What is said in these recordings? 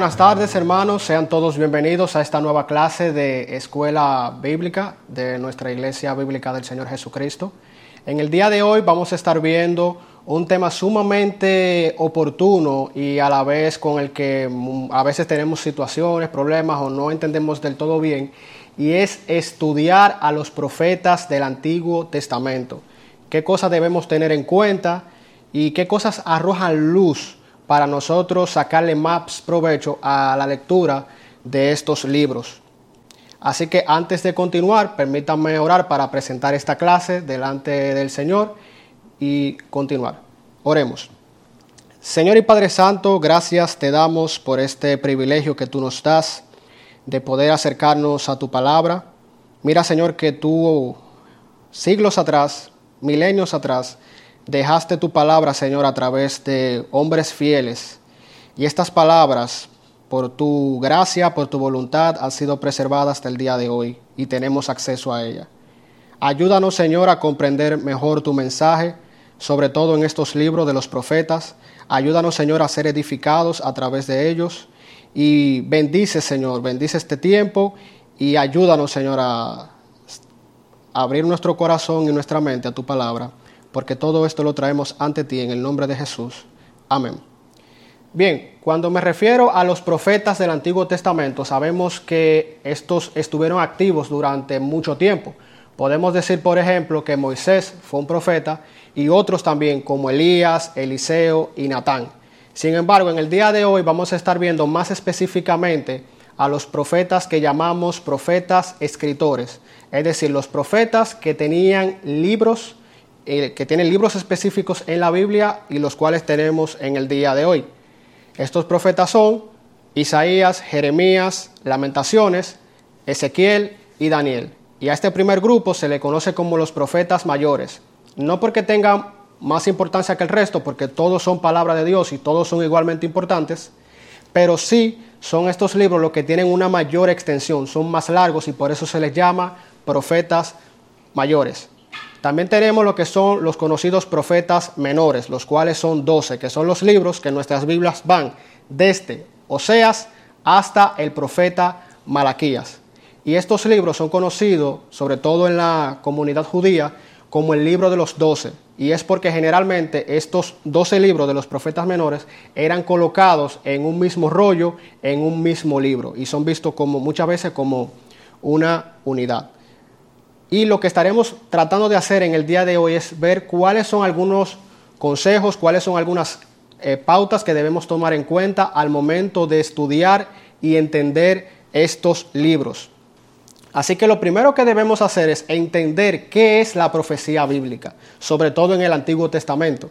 buenas tardes hermanos, sean todos bienvenidos a esta nueva clase de escuela bíblica de nuestra iglesia bíblica del Señor Jesucristo. En el día de hoy vamos a estar viendo un tema sumamente oportuno y a la vez con el que mm, a veces tenemos situaciones, problemas o no entendemos del todo bien, y es estudiar a los profetas del Antiguo Testamento. ¿Qué cosas debemos tener en cuenta y qué cosas arrojan luz? Para nosotros sacarle más provecho a la lectura de estos libros. Así que antes de continuar, permítanme orar para presentar esta clase delante del Señor y continuar. Oremos. Señor y Padre Santo, gracias te damos por este privilegio que tú nos das de poder acercarnos a tu palabra. Mira, Señor, que tú siglos atrás, milenios atrás, dejaste tu palabra, Señor, a través de hombres fieles. Y estas palabras, por tu gracia, por tu voluntad, han sido preservadas hasta el día de hoy y tenemos acceso a ella. Ayúdanos, Señor, a comprender mejor tu mensaje, sobre todo en estos libros de los profetas. Ayúdanos, Señor, a ser edificados a través de ellos. Y bendice, Señor, bendice este tiempo y ayúdanos, Señor, a abrir nuestro corazón y nuestra mente a tu palabra porque todo esto lo traemos ante ti en el nombre de Jesús. Amén. Bien, cuando me refiero a los profetas del Antiguo Testamento, sabemos que estos estuvieron activos durante mucho tiempo. Podemos decir, por ejemplo, que Moisés fue un profeta y otros también, como Elías, Eliseo y Natán. Sin embargo, en el día de hoy vamos a estar viendo más específicamente a los profetas que llamamos profetas escritores, es decir, los profetas que tenían libros que tienen libros específicos en la Biblia y los cuales tenemos en el día de hoy. Estos profetas son Isaías, Jeremías, Lamentaciones, Ezequiel y Daniel. Y a este primer grupo se le conoce como los profetas mayores. No porque tengan más importancia que el resto, porque todos son palabra de Dios y todos son igualmente importantes, pero sí son estos libros los que tienen una mayor extensión, son más largos y por eso se les llama profetas mayores. También tenemos lo que son los conocidos profetas menores, los cuales son doce, que son los libros que nuestras Biblias van desde Oseas hasta el profeta Malaquías. Y estos libros son conocidos, sobre todo en la comunidad judía, como el libro de los doce. Y es porque generalmente estos doce libros de los profetas menores eran colocados en un mismo rollo, en un mismo libro, y son vistos como muchas veces como una unidad. Y lo que estaremos tratando de hacer en el día de hoy es ver cuáles son algunos consejos, cuáles son algunas eh, pautas que debemos tomar en cuenta al momento de estudiar y entender estos libros. Así que lo primero que debemos hacer es entender qué es la profecía bíblica, sobre todo en el Antiguo Testamento.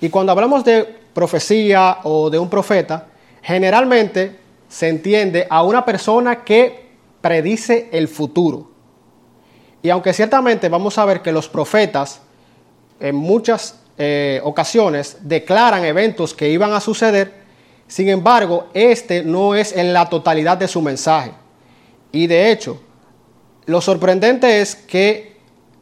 Y cuando hablamos de profecía o de un profeta, generalmente se entiende a una persona que predice el futuro. Y aunque ciertamente vamos a ver que los profetas en muchas eh, ocasiones declaran eventos que iban a suceder, sin embargo, este no es en la totalidad de su mensaje. Y de hecho, lo sorprendente es que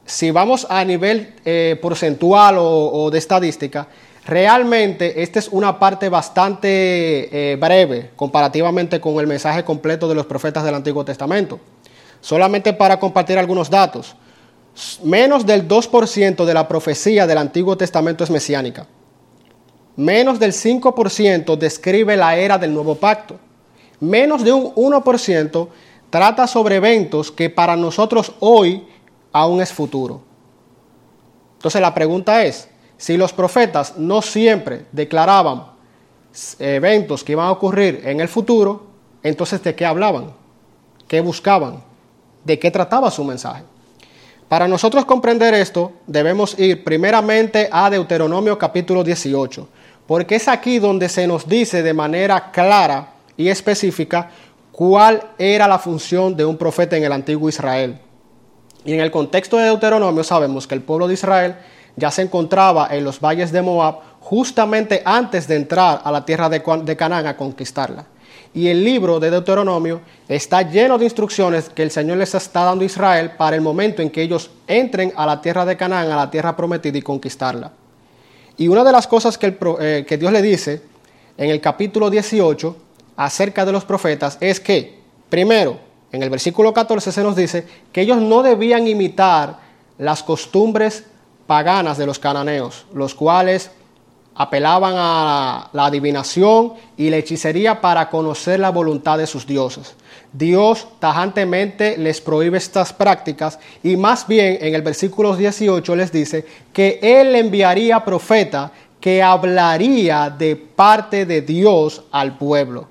si vamos a nivel eh, porcentual o, de estadística, realmente esta es una parte bastante eh, breve comparativamente con el mensaje completo de los profetas del Antiguo Testamento. Solamente para compartir algunos datos, menos del 2% de la profecía del Antiguo Testamento es mesiánica. Menos del 5% describe la era del nuevo pacto. Menos de un 1% trata sobre eventos que para nosotros hoy aún es futuro. Entonces la pregunta es, si los profetas no siempre declaraban eventos que iban a ocurrir en el futuro, entonces ¿de qué hablaban? ¿Qué buscaban? De qué trataba su mensaje. Para nosotros comprender esto, debemos ir primeramente a Deuteronomio capítulo 18, porque es aquí donde se nos dice de manera clara y específica cuál era la función de un profeta en el antiguo Israel. Y en el contexto de Deuteronomio sabemos que el pueblo de Israel ya se encontraba en los valles de Moab justamente antes de entrar a la tierra de Canaán a conquistarla. Y el libro de Deuteronomio está lleno de instrucciones que el Señor les está dando a Israel para el momento en que ellos entren a la tierra de Canaán, a la tierra prometida y conquistarla. Y una de las cosas que, eh, que Dios le dice en el capítulo 18 acerca de los profetas es que, primero, en el versículo 14 se nos dice que ellos no debían imitar las costumbres paganas de los cananeos, los cuales apelaban a la adivinación y la hechicería para conocer la voluntad de sus dioses. Dios tajantemente les prohíbe estas prácticas y más bien en el versículo 18 les dice que Él enviaría profeta que hablaría de parte de Dios al pueblo.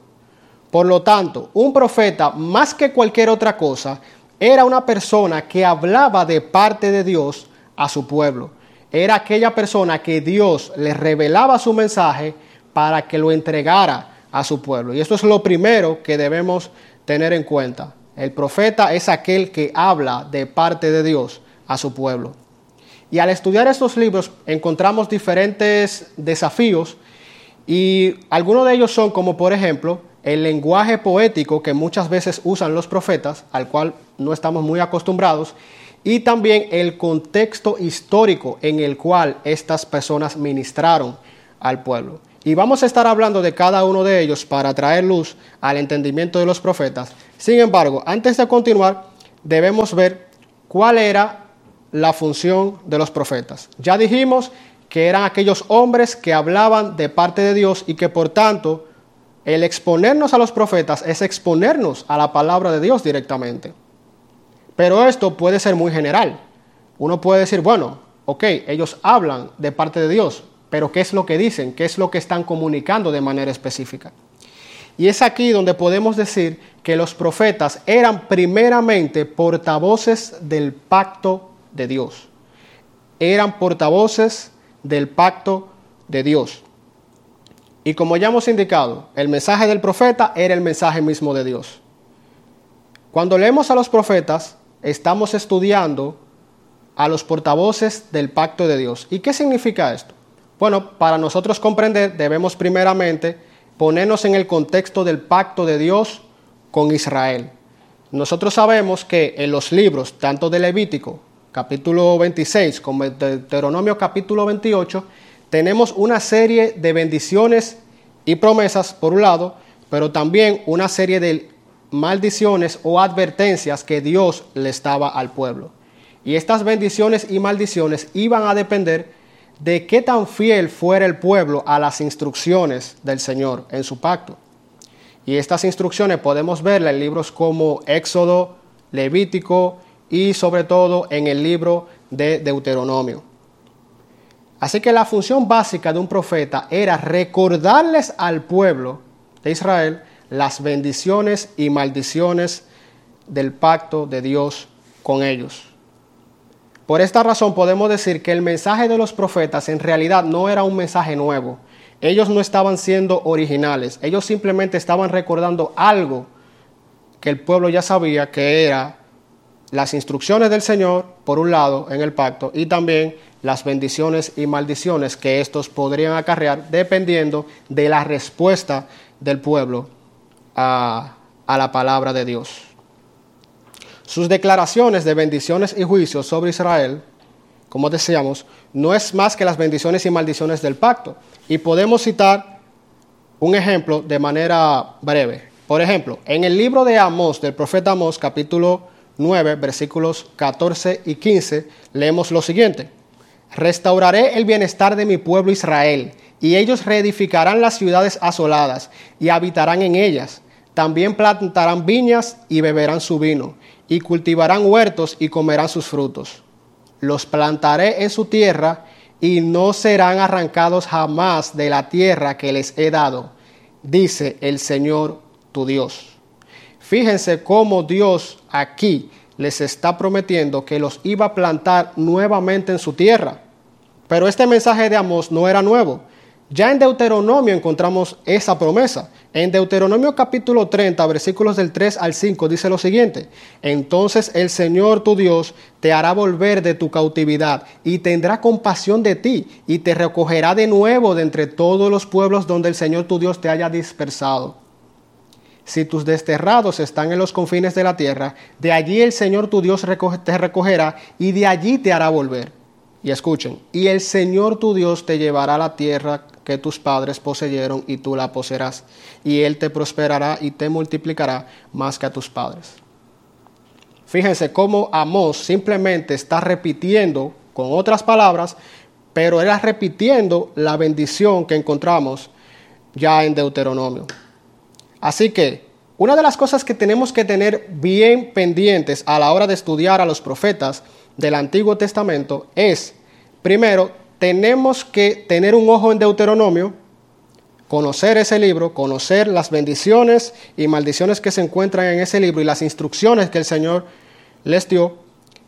Por lo tanto, un profeta, más que cualquier otra cosa, era una persona que hablaba de parte de Dios a su pueblo era aquella persona que Dios le revelaba su mensaje para que lo entregara a su pueblo. Y esto es lo primero que debemos tener en cuenta. El profeta es aquel que habla de parte de Dios a su pueblo. Y al estudiar estos libros encontramos diferentes desafíos y algunos de ellos son como por ejemplo el lenguaje poético que muchas veces usan los profetas, al cual no estamos muy acostumbrados, y también el contexto histórico en el cual estas personas ministraron al pueblo. Y vamos a estar hablando de cada uno de ellos para traer luz al entendimiento de los profetas. Sin embargo, antes de continuar, debemos ver cuál era la función de los profetas. Ya dijimos que eran aquellos hombres que hablaban de parte de Dios y que por tanto el exponernos a los profetas es exponernos a la palabra de Dios directamente. Pero esto puede ser muy general. Uno puede decir, bueno, ok, ellos hablan de parte de Dios, pero ¿qué es lo que dicen? ¿Qué es lo que están comunicando de manera específica? Y es aquí donde podemos decir que los profetas eran primeramente portavoces del pacto de Dios. Eran portavoces del pacto de Dios. Y como ya hemos indicado, el mensaje del profeta era el mensaje mismo de Dios. Cuando leemos a los profetas, estamos estudiando a los portavoces del pacto de Dios. ¿Y qué significa esto? Bueno, para nosotros comprender debemos primeramente ponernos en el contexto del pacto de Dios con Israel. Nosotros sabemos que en los libros, tanto de Levítico, capítulo 26, como de Deuteronomio, capítulo 28, tenemos una serie de bendiciones y promesas, por un lado, pero también una serie de maldiciones o advertencias que Dios le estaba al pueblo. Y estas bendiciones y maldiciones iban a depender de qué tan fiel fuera el pueblo a las instrucciones del Señor en su pacto. Y estas instrucciones podemos verlas en libros como Éxodo, Levítico y sobre todo en el libro de Deuteronomio. Así que la función básica de un profeta era recordarles al pueblo de Israel las bendiciones y maldiciones del pacto de Dios con ellos. Por esta razón podemos decir que el mensaje de los profetas en realidad no era un mensaje nuevo. Ellos no estaban siendo originales, ellos simplemente estaban recordando algo que el pueblo ya sabía que era las instrucciones del Señor, por un lado, en el pacto, y también las bendiciones y maldiciones que estos podrían acarrear dependiendo de la respuesta del pueblo a, la palabra de Dios. Sus declaraciones de bendiciones y juicios sobre Israel, como decíamos, no es más que las bendiciones y maldiciones del pacto. Y podemos citar un ejemplo de manera breve. Por ejemplo, en el libro de Amós, del profeta Amós, capítulo 9, versículos 14 y 15, leemos lo siguiente. Restauraré el bienestar de mi pueblo Israel, y ellos reedificarán las ciudades asoladas, y habitarán en ellas también plantarán viñas y beberán su vino, y cultivarán huertos y comerán sus frutos. Los plantaré en su tierra y no serán arrancados jamás de la tierra que les he dado, dice el Señor tu Dios. Fíjense cómo Dios aquí les está prometiendo que los iba a plantar nuevamente en su tierra. Pero este mensaje de Amós no era nuevo. Ya en Deuteronomio encontramos esa promesa. En Deuteronomio capítulo 30, versículos del 3 al 5, dice lo siguiente, entonces el Señor tu Dios te hará volver de tu cautividad y tendrá compasión de ti y te recogerá de nuevo de entre todos los pueblos donde el Señor tu Dios te haya dispersado. Si tus desterrados están en los confines de la tierra, de allí el Señor tu Dios te recogerá y de allí te hará volver Y escuchen, y el Señor tu Dios te llevará a la tierra que tus padres poseyeron y tú la poseerás. Y Él te prosperará y te multiplicará más que a tus padres. Fíjense cómo Amós simplemente está repitiendo con otras palabras, pero era repitiendo la bendición que encontramos ya en Deuteronomio. Así que una de las cosas que tenemos que tener bien pendientes a la hora de estudiar a los profetas del Antiguo Testamento es, primero, tenemos que tener un ojo en Deuteronomio, conocer ese libro, conocer las bendiciones y maldiciones que se encuentran en ese libro y las instrucciones que el Señor les dio.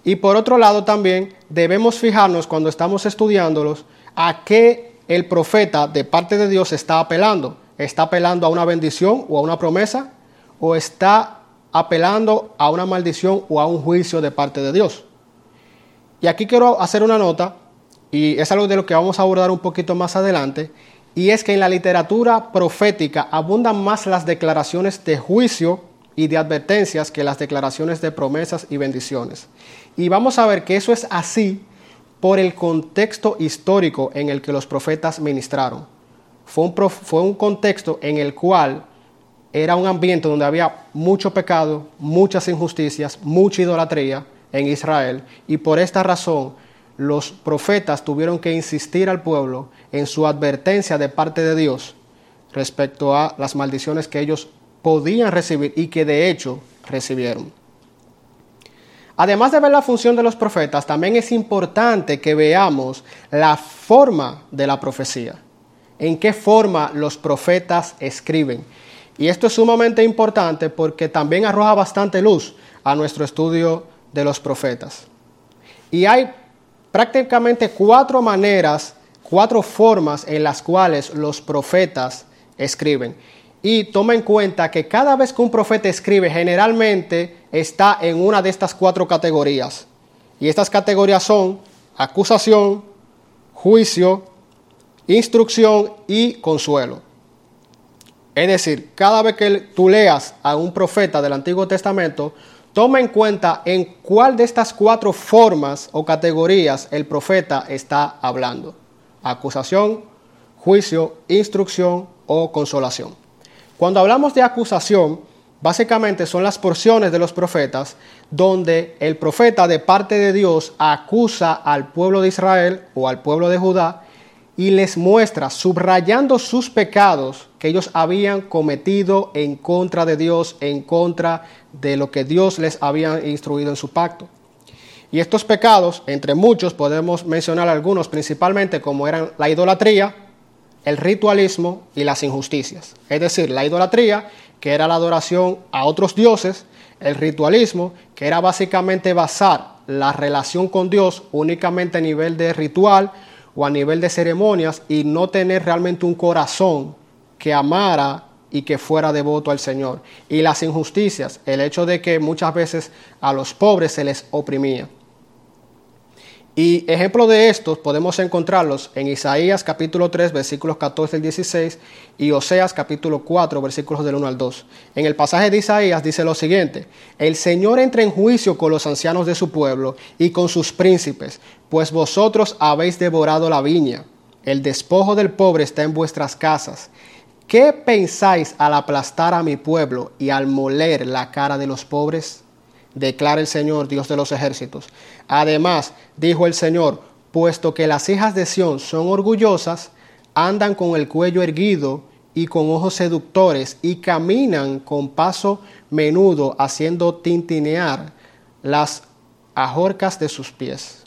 Y por otro lado también debemos fijarnos cuando estamos estudiándolos a qué el profeta de parte de Dios está apelando. ¿Está apelando a una bendición o a una promesa? ¿O está apelando a una maldición o a un juicio de parte de Dios? Y aquí quiero hacer una nota, y es algo de lo que vamos a abordar un poquito más adelante, y es que en la literatura profética abundan más las declaraciones de juicio y de advertencias que las declaraciones de promesas y bendiciones. Y vamos a ver que eso es así por el contexto histórico en el que los profetas ministraron. Fue un, fue un contexto en el cual era un ambiente donde había mucho pecado, muchas injusticias, mucha idolatría en Israel, y por esta razón los profetas tuvieron que insistir al pueblo en su advertencia de parte de Dios respecto a las maldiciones que ellos podían recibir y que de hecho recibieron. Además de ver la función de los profetas, también es importante que veamos la forma de la profecía, en qué forma los profetas escriben. Y esto es sumamente importante porque también arroja bastante luz a nuestro estudio de los profetas. Y hay prácticamente cuatro maneras, cuatro formas en las cuales los profetas escriben. Y toma en cuenta que cada vez que un profeta escribe, generalmente está en una de estas cuatro categorías. Y estas categorías son acusación, juicio, instrucción y consuelo. Es decir, cada vez que tú leas a un profeta del Antiguo Testamento, toma en cuenta en cuál de estas cuatro formas o categorías el profeta está hablando. Acusación, juicio, instrucción o consolación. Cuando hablamos de acusación, básicamente son las porciones de los profetas donde el profeta de parte de Dios acusa al pueblo de Israel o al pueblo de Judá y les muestra, subrayando sus pecados que ellos habían cometido en contra de Dios, en contra de lo que Dios les había instruido en su pacto. Y estos pecados, entre muchos, podemos mencionar algunos, principalmente como eran la idolatría, el ritualismo y las injusticias. Es decir, la idolatría, que era la adoración a otros dioses, el ritualismo, que era básicamente basar la relación con Dios únicamente a nivel de ritual a nivel de ceremonias y no tener realmente un corazón que amara y que fuera devoto al Señor. Y las injusticias, el hecho de que muchas veces a los pobres se les oprimía. Y ejemplo de estos podemos encontrarlos en Isaías capítulo 3 versículos 14 al 16 y Oseas capítulo 4 versículos del 1 al 2. En el pasaje de Isaías dice lo siguiente, el Señor entra en juicio con los ancianos de su pueblo y con sus príncipes, pues vosotros habéis devorado la viña, el despojo del pobre está en vuestras casas. ¿Qué pensáis al aplastar a mi pueblo y al moler la cara de los pobres? declara el Señor, Dios de los ejércitos. Además, dijo el Señor, puesto que las hijas de Sión son orgullosas, andan con el cuello erguido y con ojos seductores y caminan con paso menudo haciendo tintinear las ajorcas de sus pies.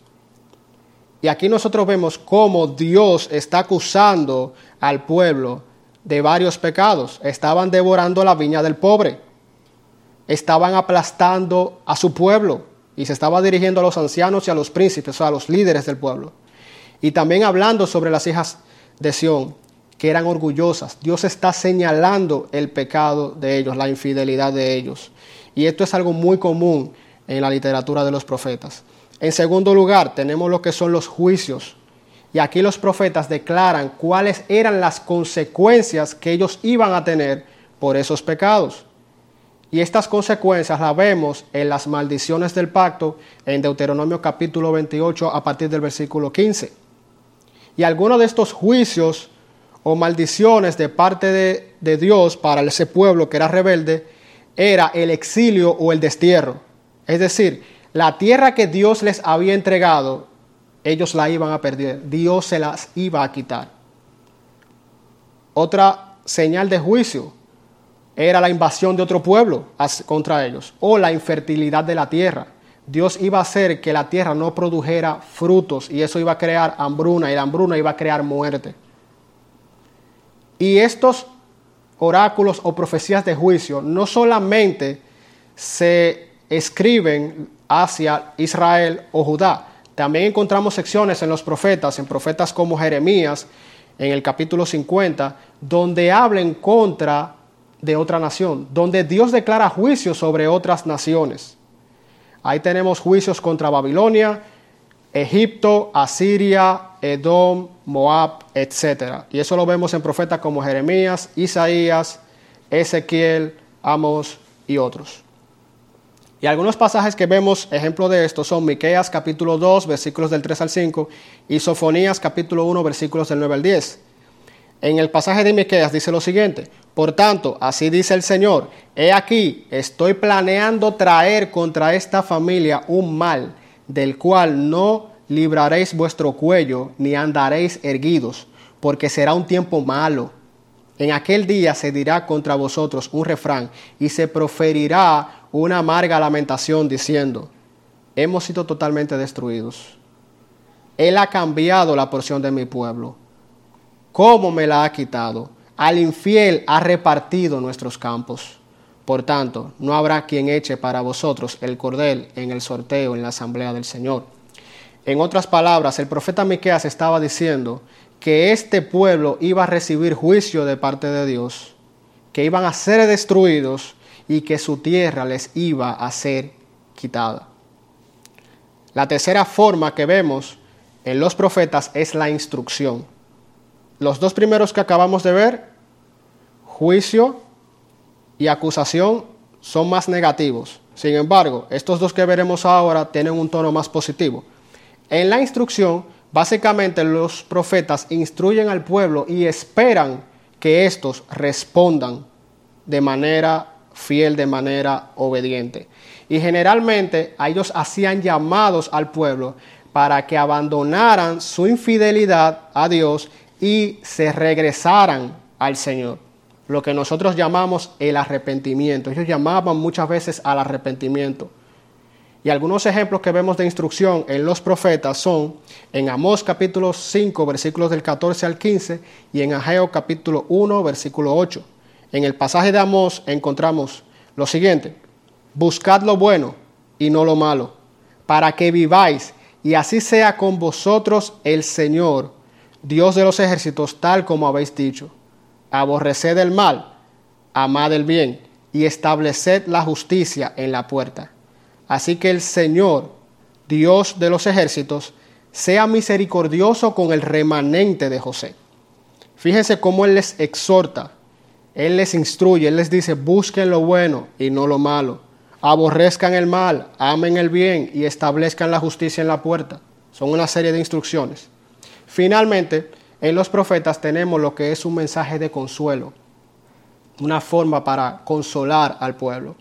Y aquí nosotros vemos cómo Dios está acusando al pueblo de varios pecados. Estaban devorando la viña del pobre estaban aplastando a su pueblo y se estaba dirigiendo a los ancianos y a los príncipes, a los líderes del pueblo. Y también hablando sobre las hijas de Sión, que eran orgullosas. Dios está señalando el pecado de ellos, la infidelidad de ellos. Y esto es algo muy común en la literatura de los profetas. En segundo lugar, tenemos lo que son los juicios. Y aquí los profetas declaran cuáles eran las consecuencias que ellos iban a tener por esos pecados. Y estas consecuencias las vemos en las maldiciones del pacto en Deuteronomio capítulo 28 a partir del versículo 15. Y algunos de estos juicios o maldiciones de parte de, de Dios para ese pueblo que era rebelde era el exilio o el destierro. Es decir, la tierra que Dios les había entregado, ellos la iban a perder. Dios se las iba a quitar. Otra señal de juicio era la invasión de otro pueblo contra ellos o la infertilidad de la tierra. Dios iba a hacer que la tierra no produjera frutos y eso iba a crear hambruna y la hambruna iba a crear muerte. Y estos oráculos o profecías de juicio no solamente se escriben hacia Israel o Judá, también encontramos secciones en los profetas, en profetas como Jeremías, en el capítulo 50, donde hablan contra de otra nación, donde Dios declara juicio sobre otras naciones. Ahí tenemos juicios contra Babilonia, Egipto, Asiria, Edom, Moab, etc. Y eso lo vemos en profetas como Jeremías, Isaías, Ezequiel, Amos y otros. Y algunos pasajes que vemos ejemplo de esto son Miqueas capítulo 2 versículos del 3 al 5 y Sofonías capítulo 1 versículos del 9 al 10. En el pasaje de Miqueas dice lo siguiente: Por tanto, así dice el Señor: He aquí, estoy planeando traer contra esta familia un mal, del cual no libraréis vuestro cuello, ni andaréis erguidos, porque será un tiempo malo. En aquel día se dirá contra vosotros un refrán, y se proferirá una amarga lamentación, diciendo: Hemos sido totalmente destruidos. Él ha cambiado la porción de mi pueblo cómo me la ha quitado. Al infiel ha repartido nuestros campos. Por tanto, no habrá quien eche para vosotros el cordel en el sorteo en la asamblea del Señor. En otras palabras, el profeta Miqueas estaba diciendo que este pueblo iba a recibir juicio de parte de Dios, que iban a ser destruidos y que su tierra les iba a ser quitada. La tercera forma que vemos en los profetas es la instrucción. Los dos primeros que acabamos de ver, juicio y acusación, son más negativos. Sin embargo, estos dos que veremos ahora tienen un tono más positivo. En la instrucción, básicamente los profetas instruyen al pueblo y esperan que estos respondan de manera fiel, de manera obediente. Y generalmente ellos hacían llamados al pueblo para que abandonaran su infidelidad a Dios y se regresaran al Señor. Lo que nosotros llamamos el arrepentimiento. Ellos llamaban muchas veces al arrepentimiento. Y algunos ejemplos que vemos de instrucción en los profetas son en Amós capítulo 5 versículos del 14 al 15 y en Ageo capítulo 1 versículo 8. En el pasaje de Amós encontramos lo siguiente, buscad lo bueno y no lo malo, para que viváis y así sea con vosotros el Señor Dios de los ejércitos, tal como habéis dicho. Aborreced el mal, amad el bien, y estableced la justicia en la puerta. Así que el Señor, Dios de los ejércitos, sea misericordioso con el remanente de José. Fíjense cómo Él les exhorta, Él les instruye, Él les dice, busquen lo bueno y no lo malo. Aborrezcan el mal, amen el bien y establezcan la justicia en la puerta. Son una serie de instrucciones. Finalmente, en los profetas tenemos lo que es un mensaje de consuelo, una forma para consolar al pueblo.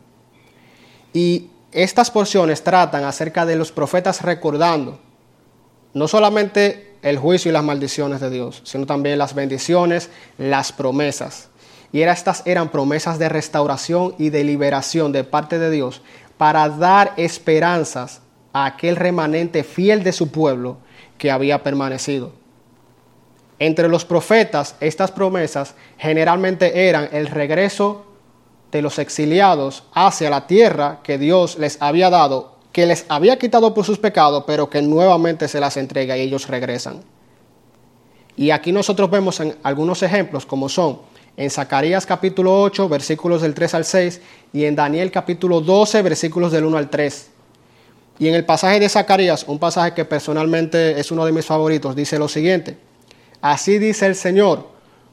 Y estas porciones tratan acerca de los profetas recordando no solamente el juicio y las maldiciones de Dios, sino también las bendiciones, las promesas. Y estas eran promesas de restauración y de liberación de parte de Dios para dar esperanzas a aquel remanente fiel de su pueblo que había permanecido. Entre los profetas, estas promesas generalmente eran el regreso de los exiliados hacia la tierra que Dios les había dado, que les había quitado por sus pecados, pero que nuevamente se las entrega y ellos regresan. Y aquí nosotros vemos en algunos ejemplos como son en Zacarías capítulo 8 versículos del 3 al 6 y en Daniel capítulo 12 versículos del 1 al 3. Y en el pasaje de Zacarías, un pasaje que personalmente es uno de mis favoritos, dice lo siguiente. Así dice el Señor,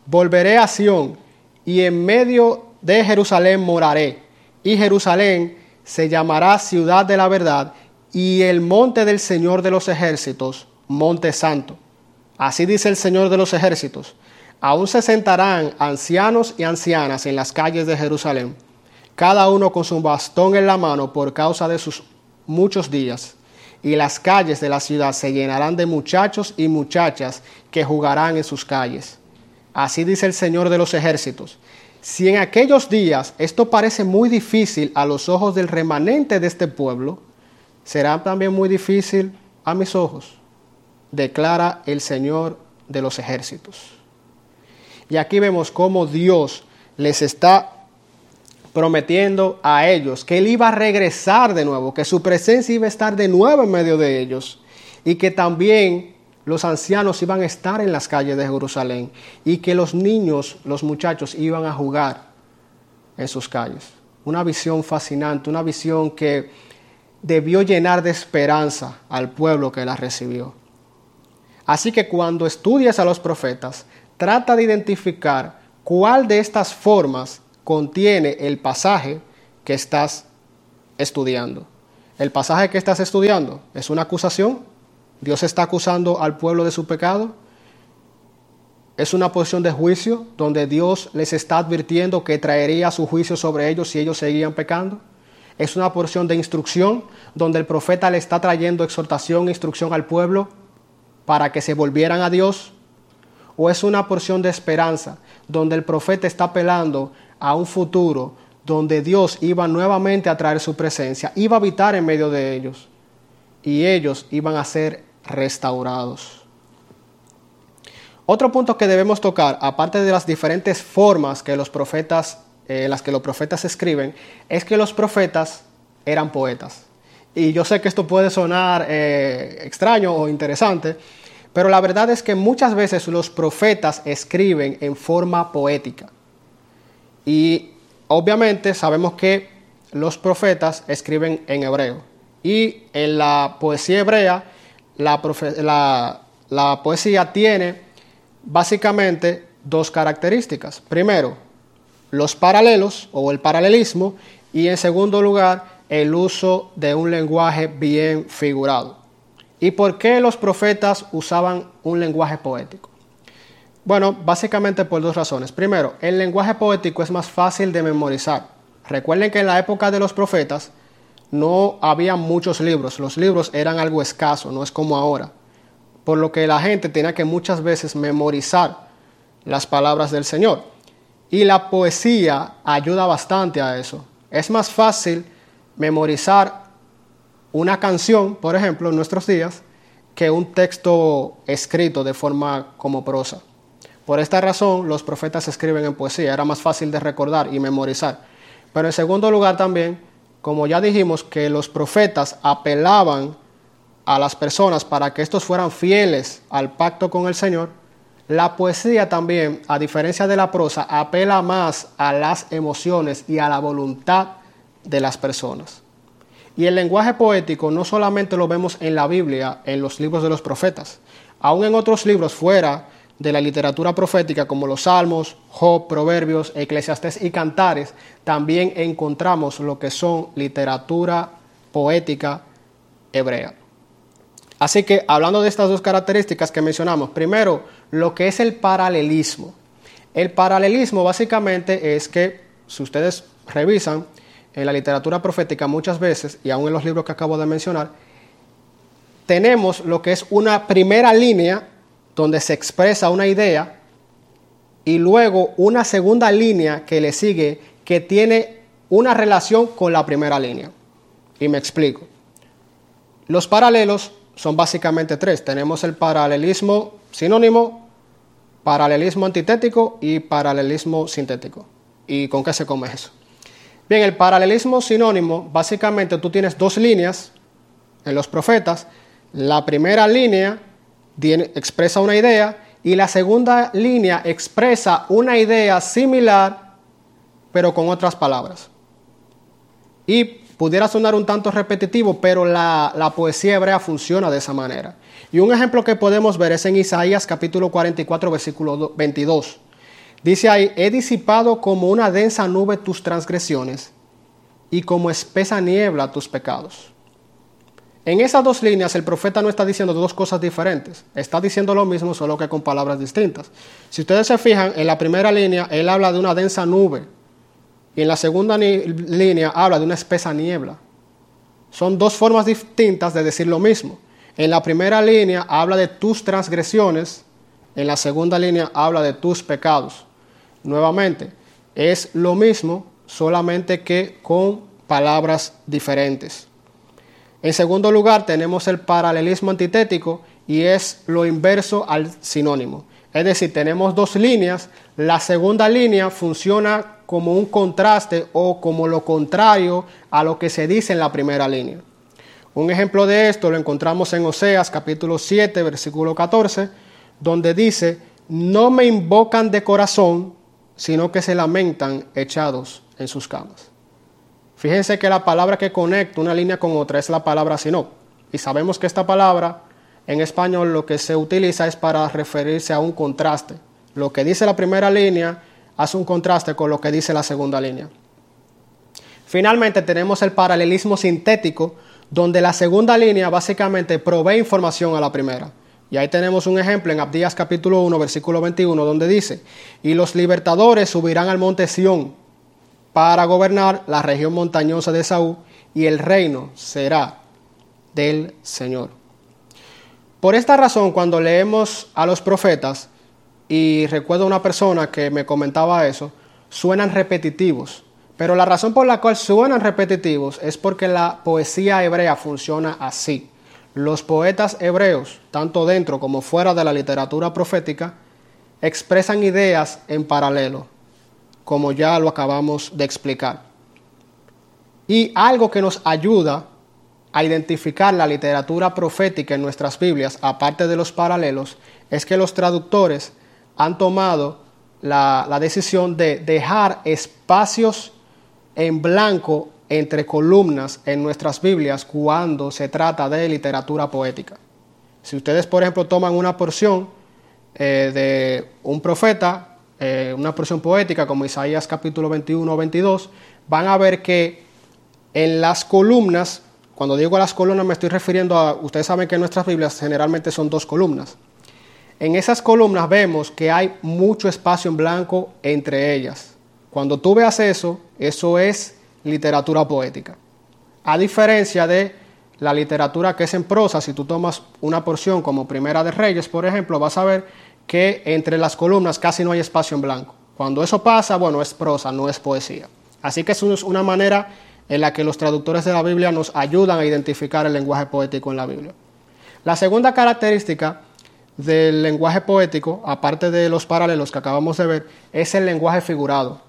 volveré a Sión y en medio de Jerusalén moraré, y Jerusalén se llamará ciudad de la verdad y el monte del Señor de los ejércitos, monte santo. Así dice el Señor de los ejércitos. Aún se sentarán ancianos y ancianas en las calles de Jerusalén, cada uno con su bastón en la mano por causa de sus muchos días. Y las calles de la ciudad se llenarán de muchachos y muchachas que jugarán en sus calles. Así dice el Señor de los ejércitos. Si en aquellos días esto parece muy difícil a los ojos del remanente de este pueblo, será también muy difícil a mis ojos, declara el Señor de los ejércitos. Y aquí vemos cómo Dios les está prometiendo a ellos que Él iba a regresar de nuevo, que su presencia iba a estar de nuevo en medio de ellos y que también los ancianos iban a estar en las calles de Jerusalén y que los niños, los muchachos iban a jugar en sus calles. Una visión fascinante, una visión que debió llenar de esperanza al pueblo que la recibió. Así que cuando estudias a los profetas, trata de identificar cuál de estas formas contiene el pasaje que estás estudiando. El pasaje que estás estudiando es una acusación. Dios está acusando al pueblo de su pecado. Es una posición de juicio donde Dios les está advirtiendo que traería su juicio sobre ellos si ellos seguían pecando es una porción de instrucción donde el profeta le está trayendo exhortación e instrucción al pueblo para que se volvieran a Dios. O es una porción de esperanza donde el profeta está apelando a un futuro donde Dios iba nuevamente a traer su presencia, iba a habitar en medio de ellos y ellos iban a ser restaurados. Otro punto que debemos tocar, aparte de las diferentes formas que los profetas eh, las que los profetas escriben, es que los profetas eran poetas. Y yo sé que esto puede sonar eh, extraño o interesante, pero la verdad es que muchas veces los profetas escriben en forma poética. Y obviamente sabemos que los profetas escriben en hebreo. Y en la poesía hebrea, la, la poesía tiene básicamente dos características. Primero, los paralelos o el paralelismo y en segundo lugar el uso de un lenguaje bien figurado. ¿Y por qué los profetas usaban un lenguaje poético? Bueno, básicamente por dos razones. Primero, el lenguaje poético es más fácil de memorizar. Recuerden que en la época de los profetas no había muchos libros, los libros eran algo escaso, no es como ahora. Por lo que la gente tenía que muchas veces memorizar las palabras del Señor. Y la poesía ayuda bastante a eso. Es más fácil memorizar una canción, por ejemplo, en nuestros días, que un texto escrito de forma como prosa. Por esta razón, los profetas escriben en poesía, era más fácil de recordar y memorizar. Pero en segundo lugar también, como ya dijimos, que los profetas apelaban a las personas para que estos fueran fieles al pacto con el Señor, la poesía también, a diferencia de la prosa, apela más a las emociones y a la voluntad de las personas. Y el lenguaje poético no solamente lo vemos en la Biblia, en los libros de los profetas, aún en otros libros fuera de la literatura profética como los Salmos, Job, Proverbios, Eclesiastés y Cantares, también encontramos lo que son literatura poética hebrea. Así que hablando de estas dos características que mencionamos, primero, lo que es el paralelismo. El paralelismo básicamente es que, si ustedes revisan en la literatura profética muchas veces, y aún en los libros que acabo de mencionar, tenemos lo que es una primera línea donde se expresa una idea y luego una segunda línea que le sigue que tiene una relación con la primera línea. Y me explico. Los paralelos son básicamente tres. Tenemos el paralelismo sinónimo, paralelismo antitético y paralelismo sintético. ¿Y con qué se come eso? Bien, el paralelismo sinónimo, básicamente tú tienes dos líneas en los profetas. La primera línea expresa una idea y la segunda línea expresa una idea similar, pero con otras palabras. Y Pudiera sonar un tanto repetitivo, pero la, poesía hebrea funciona de esa manera. Y un ejemplo que podemos ver es en Isaías capítulo 44, versículo 22. Dice ahí, he disipado como una densa nube tus transgresiones y como espesa niebla tus pecados. En esas dos líneas el profeta no está diciendo dos cosas diferentes, está diciendo lo mismo solo que con palabras distintas. Si ustedes se fijan, en la primera línea él habla de una densa nube y en la segunda línea habla de una espesa niebla. Son dos formas distintas de decir lo mismo. En la primera línea habla de tus transgresiones, en la segunda línea habla de tus pecados. Nuevamente, es lo mismo, solamente que con palabras diferentes. En segundo lugar, tenemos el paralelismo antitético y es lo inverso al sinónimo. Es decir, tenemos dos líneas. La segunda línea funciona como un contraste o como lo contrario a lo que se dice en la primera línea. Un ejemplo de esto lo encontramos en Oseas capítulo 7, versículo 14, donde dice, no me invocan de corazón, sino que se lamentan echados en sus camas. Fíjense que la palabra que conecta una línea con otra es la palabra sino. Y sabemos que esta palabra en español lo que se utiliza es para referirse a un contraste. Lo que dice la primera línea hace un contraste con lo que dice la segunda línea. Finalmente tenemos el paralelismo sintético, donde la segunda línea básicamente provee información a la primera. Y ahí tenemos un ejemplo en Abdías capítulo 1, versículo 21, donde dice, y los libertadores subirán al monte Sión para gobernar la región montañosa de Saúl y el reino será del Señor. Por esta razón, cuando leemos a los profetas, y recuerdo una persona que me comentaba eso, suenan repetitivos. Pero la razón por la cual suenan repetitivos es porque la poesía hebrea funciona así. Los poetas hebreos, tanto dentro como fuera de la literatura profética, expresan ideas en paralelo como ya lo acabamos de explicar. Y algo que nos ayuda a identificar la literatura profética en nuestras Biblias, aparte de los paralelos, es que los traductores han tomado la, decisión de dejar espacios en blanco entre columnas en nuestras Biblias cuando se trata de literatura poética. Si ustedes, por ejemplo, toman una porción eh, de un profeta eh, una porción poética como Isaías capítulo 21 o 22, van a ver que en las columnas, cuando digo las columnas me estoy refiriendo a, ustedes saben que nuestras Biblias generalmente son dos columnas. En esas columnas vemos que hay mucho espacio en blanco entre ellas. Cuando tú veas eso, eso es literatura poética. A diferencia de la literatura que es en prosa, si tú tomas una porción como Primera de Reyes, por ejemplo, vas a ver que entre las columnas casi no hay espacio en blanco. Cuando eso pasa, bueno, es prosa, no es poesía. Así que es una manera en la que los traductores de la Biblia nos ayudan a identificar el lenguaje poético en la Biblia. La segunda característica del lenguaje poético, aparte de los paralelos que acabamos de ver, es el lenguaje figurado.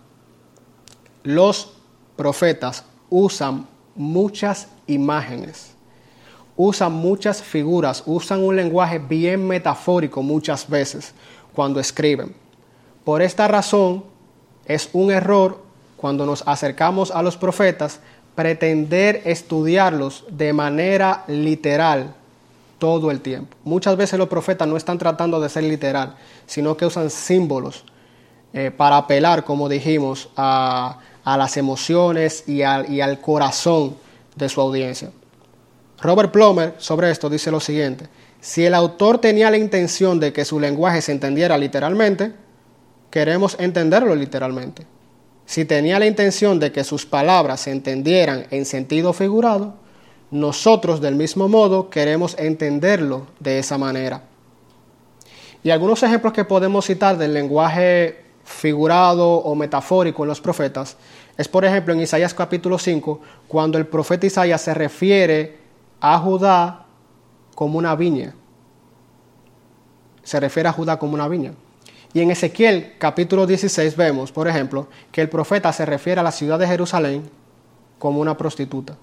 Los profetas usan muchas imágenes usan muchas figuras, usan un lenguaje bien metafórico muchas veces cuando escriben. Por esta razón es un error cuando nos acercamos a los profetas pretender estudiarlos de manera literal todo el tiempo. Muchas veces los profetas no están tratando de ser literal, sino que usan símbolos eh, para apelar, como dijimos, a, las emociones y al corazón de su audiencia. Robert Plomer sobre esto dice lo siguiente, si el autor tenía la intención de que su lenguaje se entendiera literalmente, queremos entenderlo literalmente. Si tenía la intención de que sus palabras se entendieran en sentido figurado, nosotros del mismo modo queremos entenderlo de esa manera. Y algunos ejemplos que podemos citar del lenguaje figurado o metafórico en los profetas es, por ejemplo, en Isaías capítulo 5, cuando el profeta Isaías se refiere a Judá como una viña. Se refiere a Judá como una viña. Y en Ezequiel capítulo 16 vemos, por ejemplo, que el profeta se refiere a la ciudad de Jerusalén como una prostituta.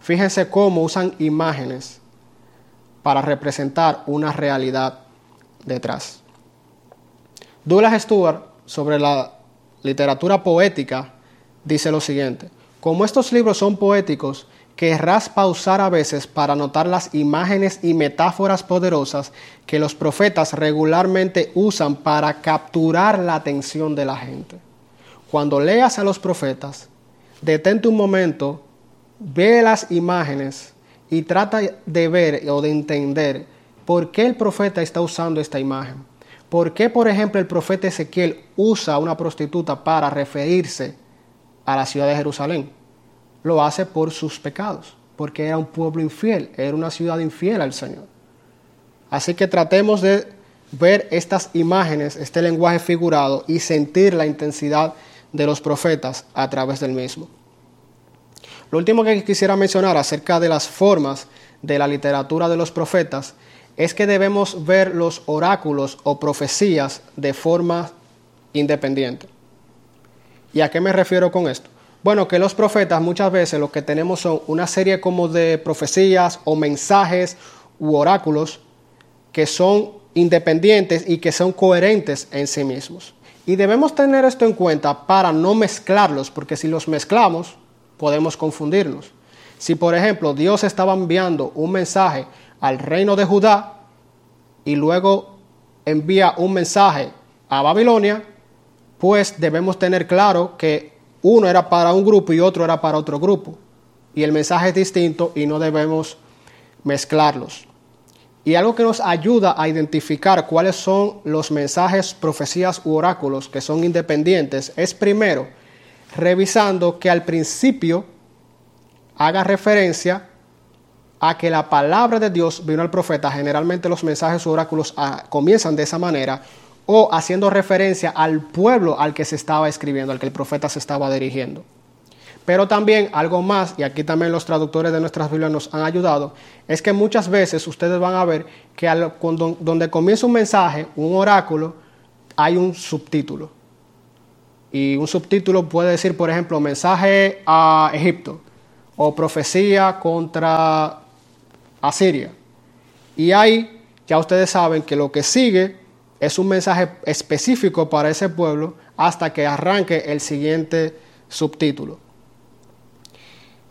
Fíjense cómo usan imágenes para representar una realidad detrás. Douglas Stewart, sobre la literatura poética, dice lo siguiente, como estos libros son poéticos, querrás pausar a veces para notar las imágenes y metáforas poderosas que los profetas regularmente usan para capturar la atención de la gente. Cuando leas a los profetas, detente un momento, ve las imágenes y trata de ver o de entender por qué el profeta está usando esta imagen. ¿Por qué, por ejemplo, el profeta Ezequiel usa a una prostituta para referirse a la ciudad de Jerusalén? Lo hace por sus pecados, porque era un pueblo infiel, era una ciudad infiel al Señor. Así que tratemos de ver estas imágenes, este lenguaje figurado y sentir la intensidad de los profetas a través del mismo. Lo último que quisiera mencionar acerca de las formas de la literatura de los profetas es que debemos ver los oráculos o profecías de forma independiente. ¿Y a qué me refiero con esto? Bueno, que los profetas muchas veces lo que tenemos son una serie como de profecías o mensajes u oráculos que son independientes y que son coherentes en sí mismos. Y debemos tener esto en cuenta para no mezclarlos, porque si los mezclamos, podemos confundirnos. Si, por ejemplo, Dios estaba enviando un mensaje al reino de Judá y luego envía un mensaje a Babilonia, pues debemos tener claro que uno era para un grupo y otro era para otro grupo. Y el mensaje es distinto y no debemos mezclarlos. Y algo que nos ayuda a identificar cuáles son los mensajes, profecías u oráculos que son independientes es primero revisando que al principio haga referencia a que la palabra de Dios vino al profeta. Generalmente los mensajes u oráculos ah, comienzan de esa manera o haciendo referencia al pueblo al que se estaba escribiendo, al que el profeta se estaba dirigiendo. Pero también algo más, y aquí también los traductores de nuestras Biblias nos han ayudado, es que muchas veces ustedes van a ver que cuando, donde comienza un mensaje, un oráculo, hay un subtítulo. Y un subtítulo puede decir, por ejemplo, mensaje a Egipto o profecía contra Asiria. Y ahí ya ustedes saben que lo que sigue es un mensaje específico para ese pueblo hasta que arranque el siguiente subtítulo.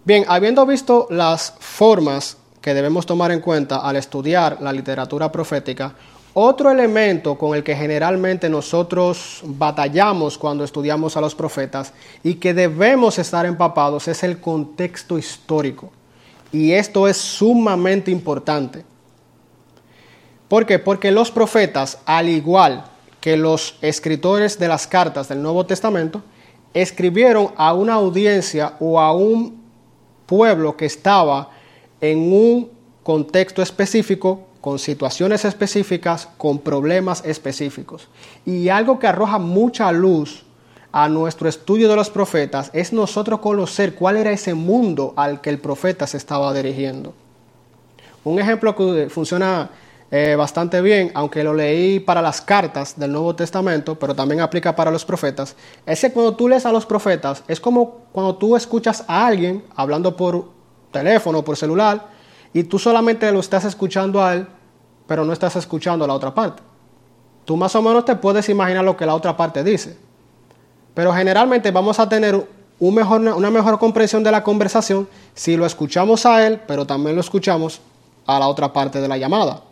Bien, habiendo visto las formas que debemos tomar en cuenta al estudiar la literatura profética, otro elemento con el que generalmente nosotros batallamos cuando estudiamos a los profetas y que debemos estar empapados es el contexto histórico. Y esto es sumamente importante. ¿Por qué? Porque los profetas, al igual que los escritores de las cartas del Nuevo Testamento, escribieron a una audiencia o a un pueblo que estaba en un contexto específico, con situaciones específicas, con problemas específicos. Y algo que arroja mucha luz a nuestro estudio de los profetas es nosotros conocer cuál era ese mundo al que el profeta se estaba dirigiendo. Un ejemplo que funciona eh, bastante bien, aunque lo leí para las cartas del Nuevo Testamento, pero también aplica para los profetas, es que cuando tú lees a los profetas, es como cuando tú escuchas a alguien hablando por teléfono, por celular, y tú solamente lo estás escuchando a él, pero no estás escuchando a la otra parte. Tú más o menos te puedes imaginar lo que la otra parte dice. Pero generalmente vamos a tener una mejor comprensión de la conversación si lo escuchamos a él, pero también lo escuchamos a la otra parte de la llamada.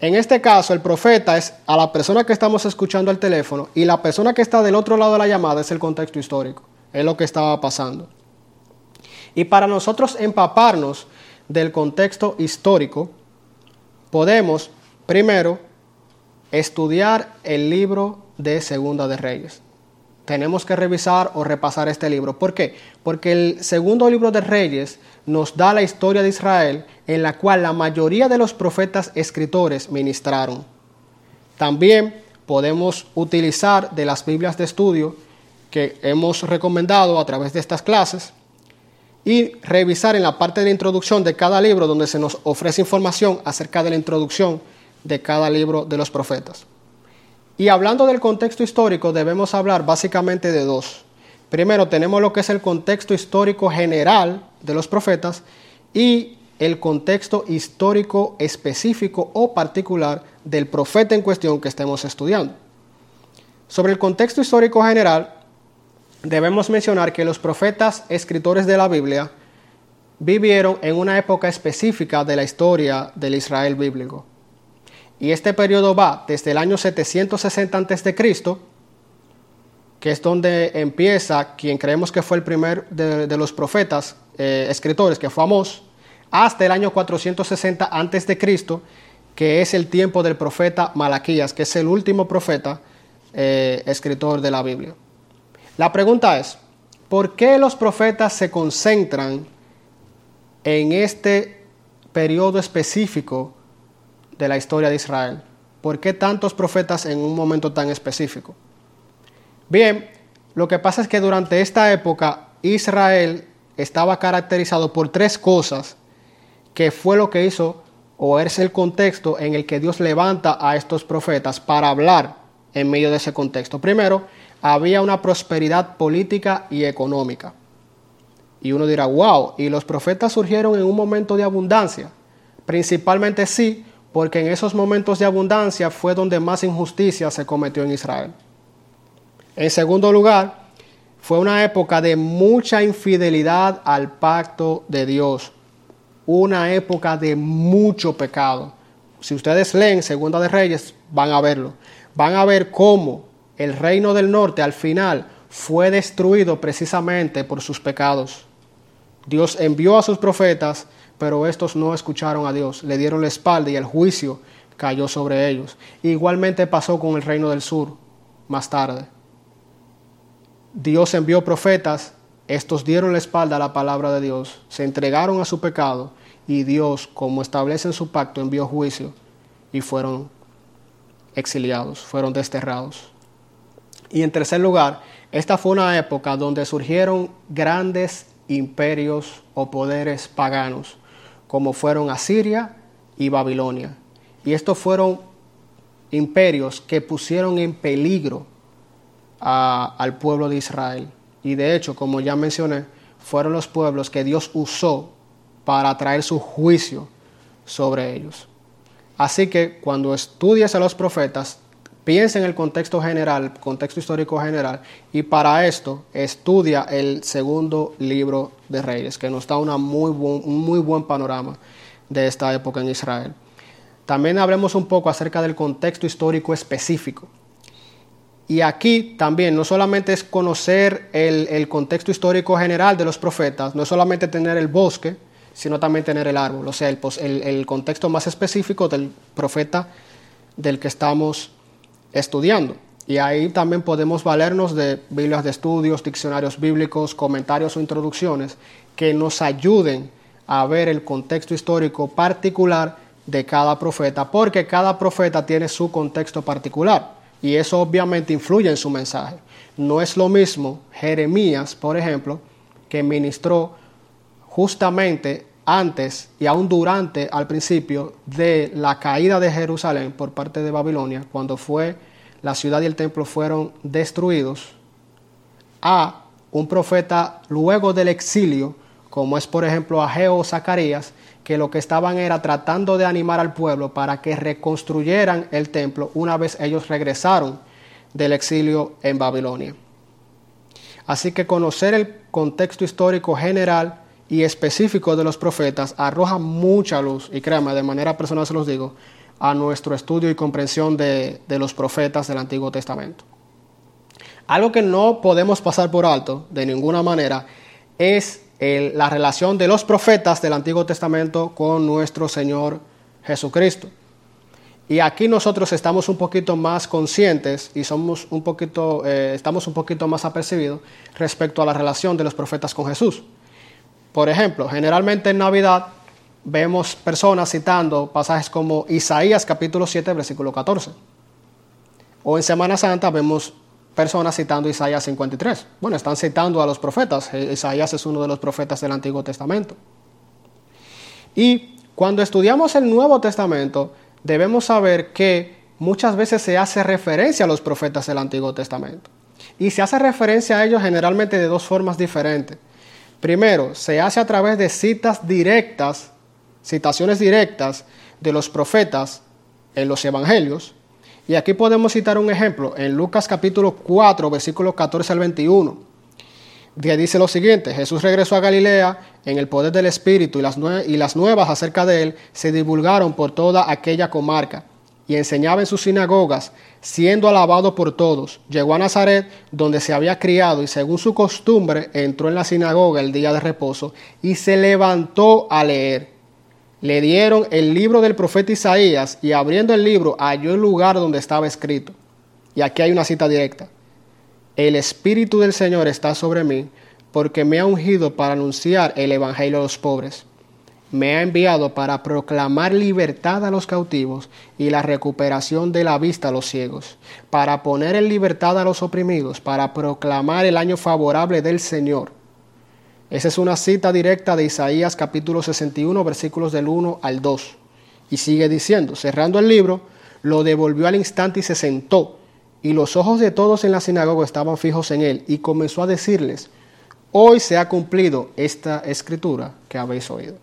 En este caso, el profeta es a la persona que estamos escuchando al teléfono y la persona que está del otro lado de la llamada es el contexto histórico, es lo que estaba pasando. Y para nosotros empaparnos del contexto histórico, podemos primero estudiar el libro de Segunda de Reyes tenemos que revisar o repasar este libro. ¿Por qué? Porque el segundo libro de Reyes nos da la historia de Israel en la cual la mayoría de los profetas escritores ministraron. También podemos utilizar de las Biblias de estudio que hemos recomendado a través de estas clases y revisar en la parte de introducción de cada libro donde se nos ofrece información acerca de la introducción de cada libro de los profetas. Y hablando del contexto histórico, debemos hablar básicamente de dos. Primero tenemos lo que es el contexto histórico general de los profetas y el contexto histórico específico o particular del profeta en cuestión que estemos estudiando. Sobre el contexto histórico general, debemos mencionar que los profetas escritores de la Biblia vivieron en una época específica de la historia del Israel bíblico. Y este periodo va desde el año 760 a.C. que es donde empieza quien creemos que fue el primer de, los profetas, eh, escritores, que fue Amós, hasta el año 460 antes de Cristo, que es el tiempo del profeta Malaquías, que es el último profeta eh, escritor de la Biblia. La pregunta es, ¿por qué los profetas se concentran en este periodo específico de la historia de Israel? ¿Por qué tantos profetas en un momento tan específico? Bien, lo que pasa es que durante esta época Israel estaba caracterizado por tres cosas que fue lo que hizo o es el contexto en el que Dios levanta a estos profetas para hablar en medio de ese contexto. Primero, había una prosperidad política y económica. Y uno dirá, wow, ¿y los profetas surgieron en un momento de abundancia? Principalmente sí, porque en esos momentos de abundancia fue donde más injusticia se cometió en Israel. En segundo lugar, fue una época de mucha infidelidad al pacto de Dios, una época de mucho pecado. Si ustedes leen Segunda de Reyes, van a verlo. Van a ver cómo el reino del norte al final fue destruido precisamente por sus pecados. Dios envió a sus profetas, pero estos no escucharon a Dios, le dieron la espalda y el juicio cayó sobre ellos. Igualmente pasó con el reino del sur más tarde. Dios envió profetas, estos dieron la espalda a la palabra de Dios, se entregaron a su pecado y Dios, como establece en su pacto, envió juicio y fueron exiliados, fueron desterrados. Y en tercer lugar, esta fue una época donde surgieron grandes imperios o poderes paganos, como fueron Asiria y Babilonia. Y estos fueron imperios que pusieron en peligro al pueblo de Israel. Y de hecho, como ya mencioné, fueron los pueblos que Dios usó para traer su juicio sobre ellos. Así que cuando estudias a los profetas, piensa en el contexto general, contexto histórico general, y para esto estudia el segundo libro de Reyes, que nos da una muy un muy buen panorama de esta época en Israel. También hablemos un poco acerca del contexto histórico específico. Y aquí también no solamente es conocer el, contexto histórico general de los profetas, no es solamente tener el bosque, sino también tener el árbol, o sea, el, el, contexto más específico del profeta del que estamos estudiando. Y ahí también podemos valernos de Biblias de estudios, diccionarios bíblicos, comentarios o introducciones que nos ayuden a ver el contexto histórico particular de cada profeta, porque cada profeta tiene su contexto particular. Y eso obviamente influye en su mensaje. No es lo mismo Jeremías, por ejemplo, que ministró justamente antes y aún durante, al principio, de la caída de Jerusalén por parte de Babilonia, cuando fue la ciudad y el templo fueron destruidos, a un profeta luego del exilio, como es por ejemplo Ageo o Zacarías, que lo que estaban era tratando de animar al pueblo para que reconstruyeran el templo una vez ellos regresaron del exilio en Babilonia. Así que conocer el contexto histórico general y específico de los profetas arroja mucha luz, y créanme, de manera personal se los digo, a nuestro estudio y comprensión de, de los profetas del Antiguo Testamento. Algo que no podemos pasar por alto de ninguna manera es la relación de los profetas del Antiguo Testamento con nuestro Señor Jesucristo. Y aquí nosotros estamos un poquito más conscientes y somos un poquito, eh, estamos un poquito más apercibidos respecto a la relación de los profetas con Jesús. Por ejemplo, generalmente en Navidad vemos personas citando pasajes como Isaías capítulo 7, versículo 14. O en Semana Santa vemos personas citando Isaías 53. Bueno, están citando a los profetas. Eh, Isaías es uno de los profetas del Antiguo Testamento. Y cuando estudiamos el Nuevo Testamento, debemos saber que muchas veces se hace referencia a los profetas del Antiguo Testamento. Y se hace referencia a ellos generalmente de dos formas diferentes. Primero, se hace a través de citas directas, citaciones directas de los profetas en los evangelios, y aquí podemos citar un ejemplo en Lucas capítulo 4, versículos 14 al 21. Que dice lo siguiente, Jesús regresó a Galilea en el poder del Espíritu y las, y las nuevas acerca de él se divulgaron por toda aquella comarca. y enseñaba en sus sinagogas, siendo alabado por todos. Llegó a Nazaret, donde se había criado, y según su costumbre entró en la sinagoga el día de reposo, y se levantó a leer. Le dieron el libro del profeta Isaías, y abriendo el libro halló el lugar donde estaba escrito. Y aquí hay una cita directa. El Espíritu del Señor está sobre mí, porque me ha ungido para anunciar el Evangelio a los pobres me ha enviado para proclamar libertad a los cautivos y la recuperación de la vista a los ciegos, para poner en libertad a los oprimidos, para proclamar el año favorable del Señor. Esa es una cita directa de Isaías capítulo 61 versículos del 1 al 2. Y sigue diciendo, cerrando el libro, lo devolvió al instante y se sentó, y los ojos de todos en la sinagoga estaban fijos en él, y comenzó a decirles, hoy se ha cumplido esta escritura que habéis oído.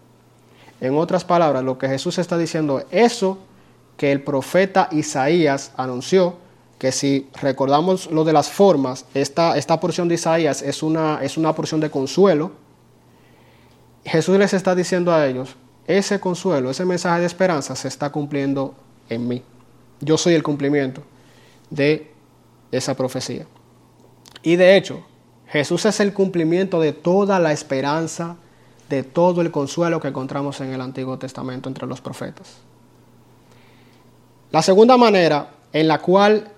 En otras palabras, lo que Jesús está diciendo es eso que el profeta Isaías anunció, que si recordamos lo de las formas, esta, esta porción de Isaías es una, es una porción de consuelo. Jesús les está diciendo a ellos, ese consuelo, ese mensaje de esperanza se está cumpliendo en mí. Yo soy el cumplimiento de esa profecía. Y de hecho, Jesús es el cumplimiento de toda la esperanza de todo el consuelo que encontramos en el Antiguo Testamento entre los profetas. La segunda manera en la cual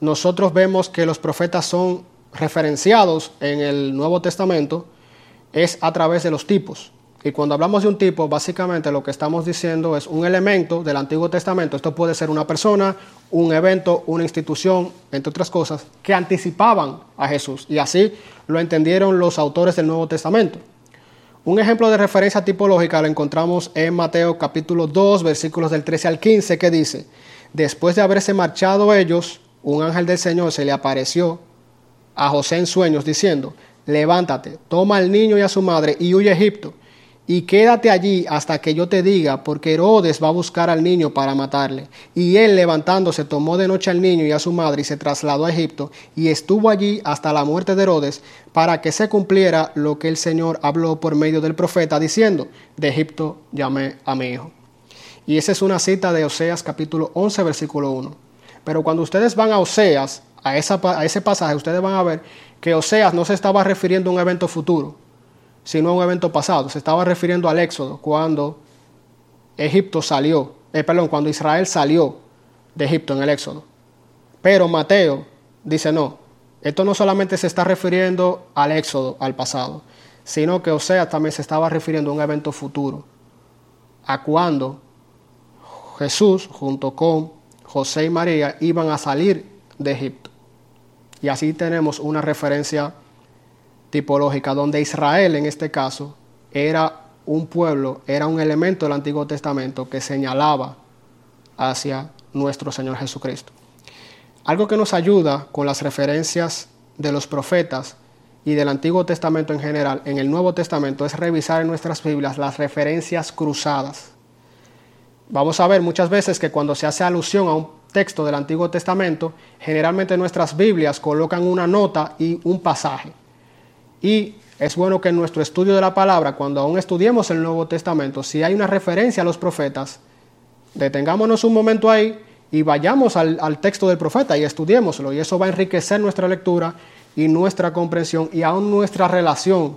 nosotros vemos que los profetas son referenciados en el Nuevo Testamento es a través de los tipos. Y cuando hablamos de un tipo, básicamente lo que estamos diciendo es un elemento del Antiguo Testamento. Esto puede ser una persona, un evento, una institución, entre otras cosas, que anticipaban a Jesús. Y así lo entendieron los autores del Nuevo Testamento. Un ejemplo de referencia tipológica lo encontramos en Mateo capítulo 2, versículos del 13 al 15, que dice, después de haberse marchado ellos, un ángel del Señor se le apareció a José en sueños diciendo, levántate, toma al niño y a su madre y huye a Egipto y quédate allí hasta que yo te diga, porque Herodes va a buscar al niño para matarle. Y él levantándose tomó de noche al niño y a su madre y se trasladó a Egipto y estuvo allí hasta la muerte de Herodes para que se cumpliera lo que el Señor habló por medio del profeta diciendo, de Egipto llamé a mi hijo. Y esa es una cita de Oseas capítulo 11 versículo 1. Pero cuando ustedes van a Oseas, a, ese pasaje, ustedes van a ver que Oseas no se estaba refiriendo a un evento futuro sino a un evento pasado. Se estaba refiriendo al Éxodo, cuando Egipto salió, eh, perdón, cuando Israel salió de Egipto en el Éxodo. Pero Mateo dice no, esto no solamente se está refiriendo al Éxodo, al pasado, sino que Osea también se estaba refiriendo a un evento futuro, a cuando Jesús junto con José y María iban a salir de Egipto. Y así tenemos una referencia tipológica, donde Israel en este caso era un pueblo, era un elemento del Antiguo Testamento que señalaba hacia nuestro Señor Jesucristo. Algo que nos ayuda con las referencias de los profetas y del Antiguo Testamento en general en el Nuevo Testamento es revisar en nuestras Biblias las referencias cruzadas. Vamos a ver muchas veces que cuando se hace alusión a un texto del Antiguo Testamento, generalmente nuestras Biblias colocan una nota y un pasaje. Y es bueno que en nuestro estudio de la palabra, cuando aún estudiemos el Nuevo Testamento, si hay una referencia a los profetas, detengámonos un momento ahí y vayamos al, texto del profeta y estudiémoslo. Y eso va a enriquecer nuestra lectura y nuestra comprensión y aún nuestra relación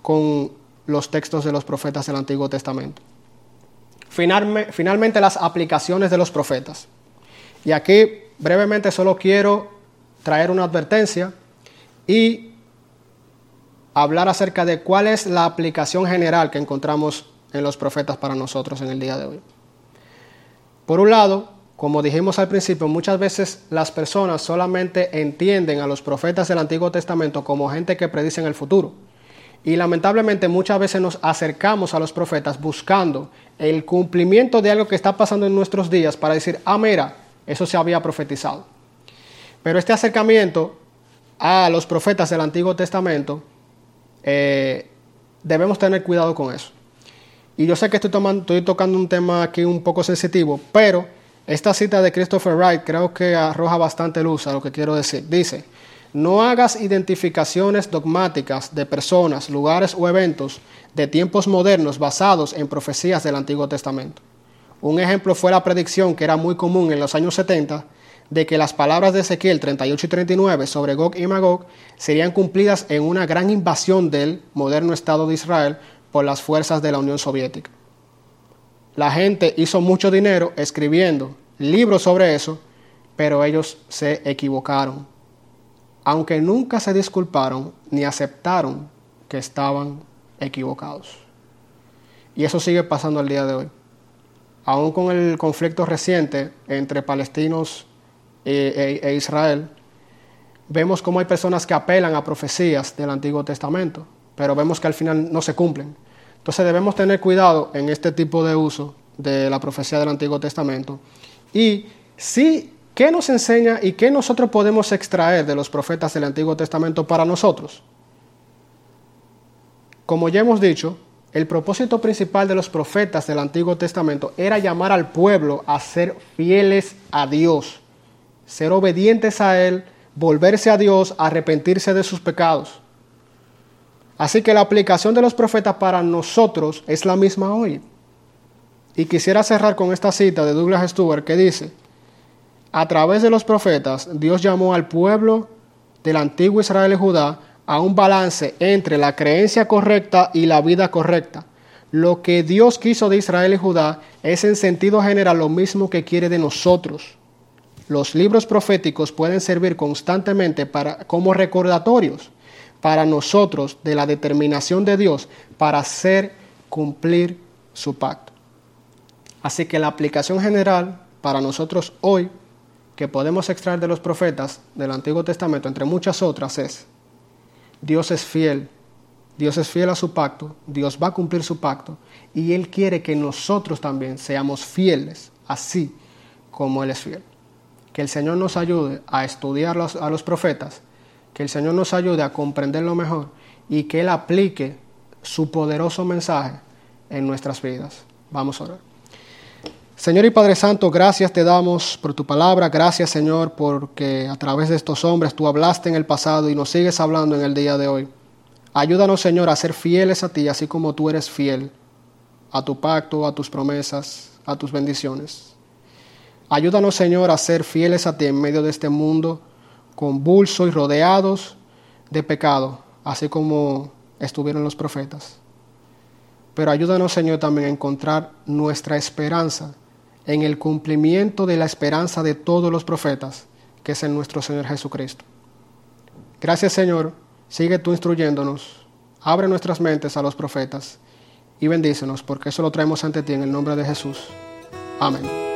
con los textos de los profetas del Antiguo Testamento. Finalmente, las aplicaciones de los profetas. Y aquí brevemente solo quiero traer una advertencia y hablar acerca de cuál es la aplicación general que encontramos en los profetas para nosotros en el día de hoy. Por un lado, como dijimos al principio, muchas veces las personas solamente entienden a los profetas del Antiguo Testamento como gente que predicen el futuro. Y lamentablemente muchas veces nos acercamos a los profetas buscando el cumplimiento de algo que está pasando en nuestros días para decir, ah, mira, eso se había profetizado. Pero este acercamiento a los profetas del Antiguo Testamento eh, debemos tener cuidado con eso. Y yo sé que estoy, tomando, estoy tocando un tema aquí un poco sensitivo, pero esta cita de Christopher Wright creo que arroja bastante luz a lo que quiero decir. Dice, no hagas identificaciones dogmáticas de personas, lugares o eventos de tiempos modernos basados en profecías del Antiguo Testamento. Un ejemplo fue la predicción que era muy común en los años 70 de que las palabras de Ezequiel 38 y 39 sobre Gog y Magog serían cumplidas en una gran invasión del moderno Estado de Israel por las fuerzas de la Unión Soviética. La gente hizo mucho dinero escribiendo libros sobre eso, pero ellos se equivocaron, aunque nunca se disculparon ni aceptaron que estaban equivocados. Y eso sigue pasando al día de hoy. Aún con el conflicto reciente entre palestinos e, e, Israel, vemos cómo hay personas que apelan a profecías del Antiguo Testamento, pero vemos que al final no se cumplen. Entonces debemos tener cuidado en este tipo de uso de la profecía del Antiguo Testamento. Y sí, ¿qué nos enseña y qué nosotros podemos extraer de los profetas del Antiguo Testamento para nosotros? Como ya hemos dicho, el propósito principal de los profetas del Antiguo Testamento era llamar al pueblo a ser fieles a Dios ser obedientes a Él, volverse a Dios, arrepentirse de sus pecados. Así que la aplicación de los profetas para nosotros es la misma hoy. Y quisiera cerrar con esta cita de Douglas Stewart que dice, a través de los profetas Dios llamó al pueblo del antiguo Israel y Judá a un balance entre la creencia correcta y la vida correcta. Lo que Dios quiso de Israel y Judá es en sentido general lo mismo que quiere de nosotros. Los libros proféticos pueden servir constantemente como recordatorios para nosotros de la determinación de Dios para hacer cumplir su pacto. Así que la aplicación general para nosotros hoy que podemos extraer de los profetas del Antiguo Testamento, entre muchas otras, es Dios es fiel, Dios es fiel a su pacto, Dios va a cumplir su pacto y Él quiere que nosotros también seamos fieles, así como Él es fiel que el Señor nos ayude a estudiar a los profetas, que el Señor nos ayude a comprenderlo mejor y que Él aplique su poderoso mensaje en nuestras vidas. Vamos a orar. Señor y Padre Santo, gracias te damos por tu palabra, gracias Señor porque a través de estos hombres tú hablaste en el pasado y nos sigues hablando en el día de hoy. Ayúdanos Señor a ser fieles a ti, así como tú eres fiel a tu pacto, a tus promesas, a tus bendiciones. Ayúdanos, Señor, a ser fieles a ti en medio de este mundo convulso y rodeados de pecado, así como estuvieron los profetas. Pero ayúdanos, Señor, también a encontrar nuestra esperanza en el cumplimiento de la esperanza de todos los profetas, que es en nuestro Señor Jesucristo. Gracias, Señor. Sigue tú instruyéndonos. Abre nuestras mentes a los profetas y bendícenos, porque eso lo traemos ante ti en el nombre de Jesús. Amén.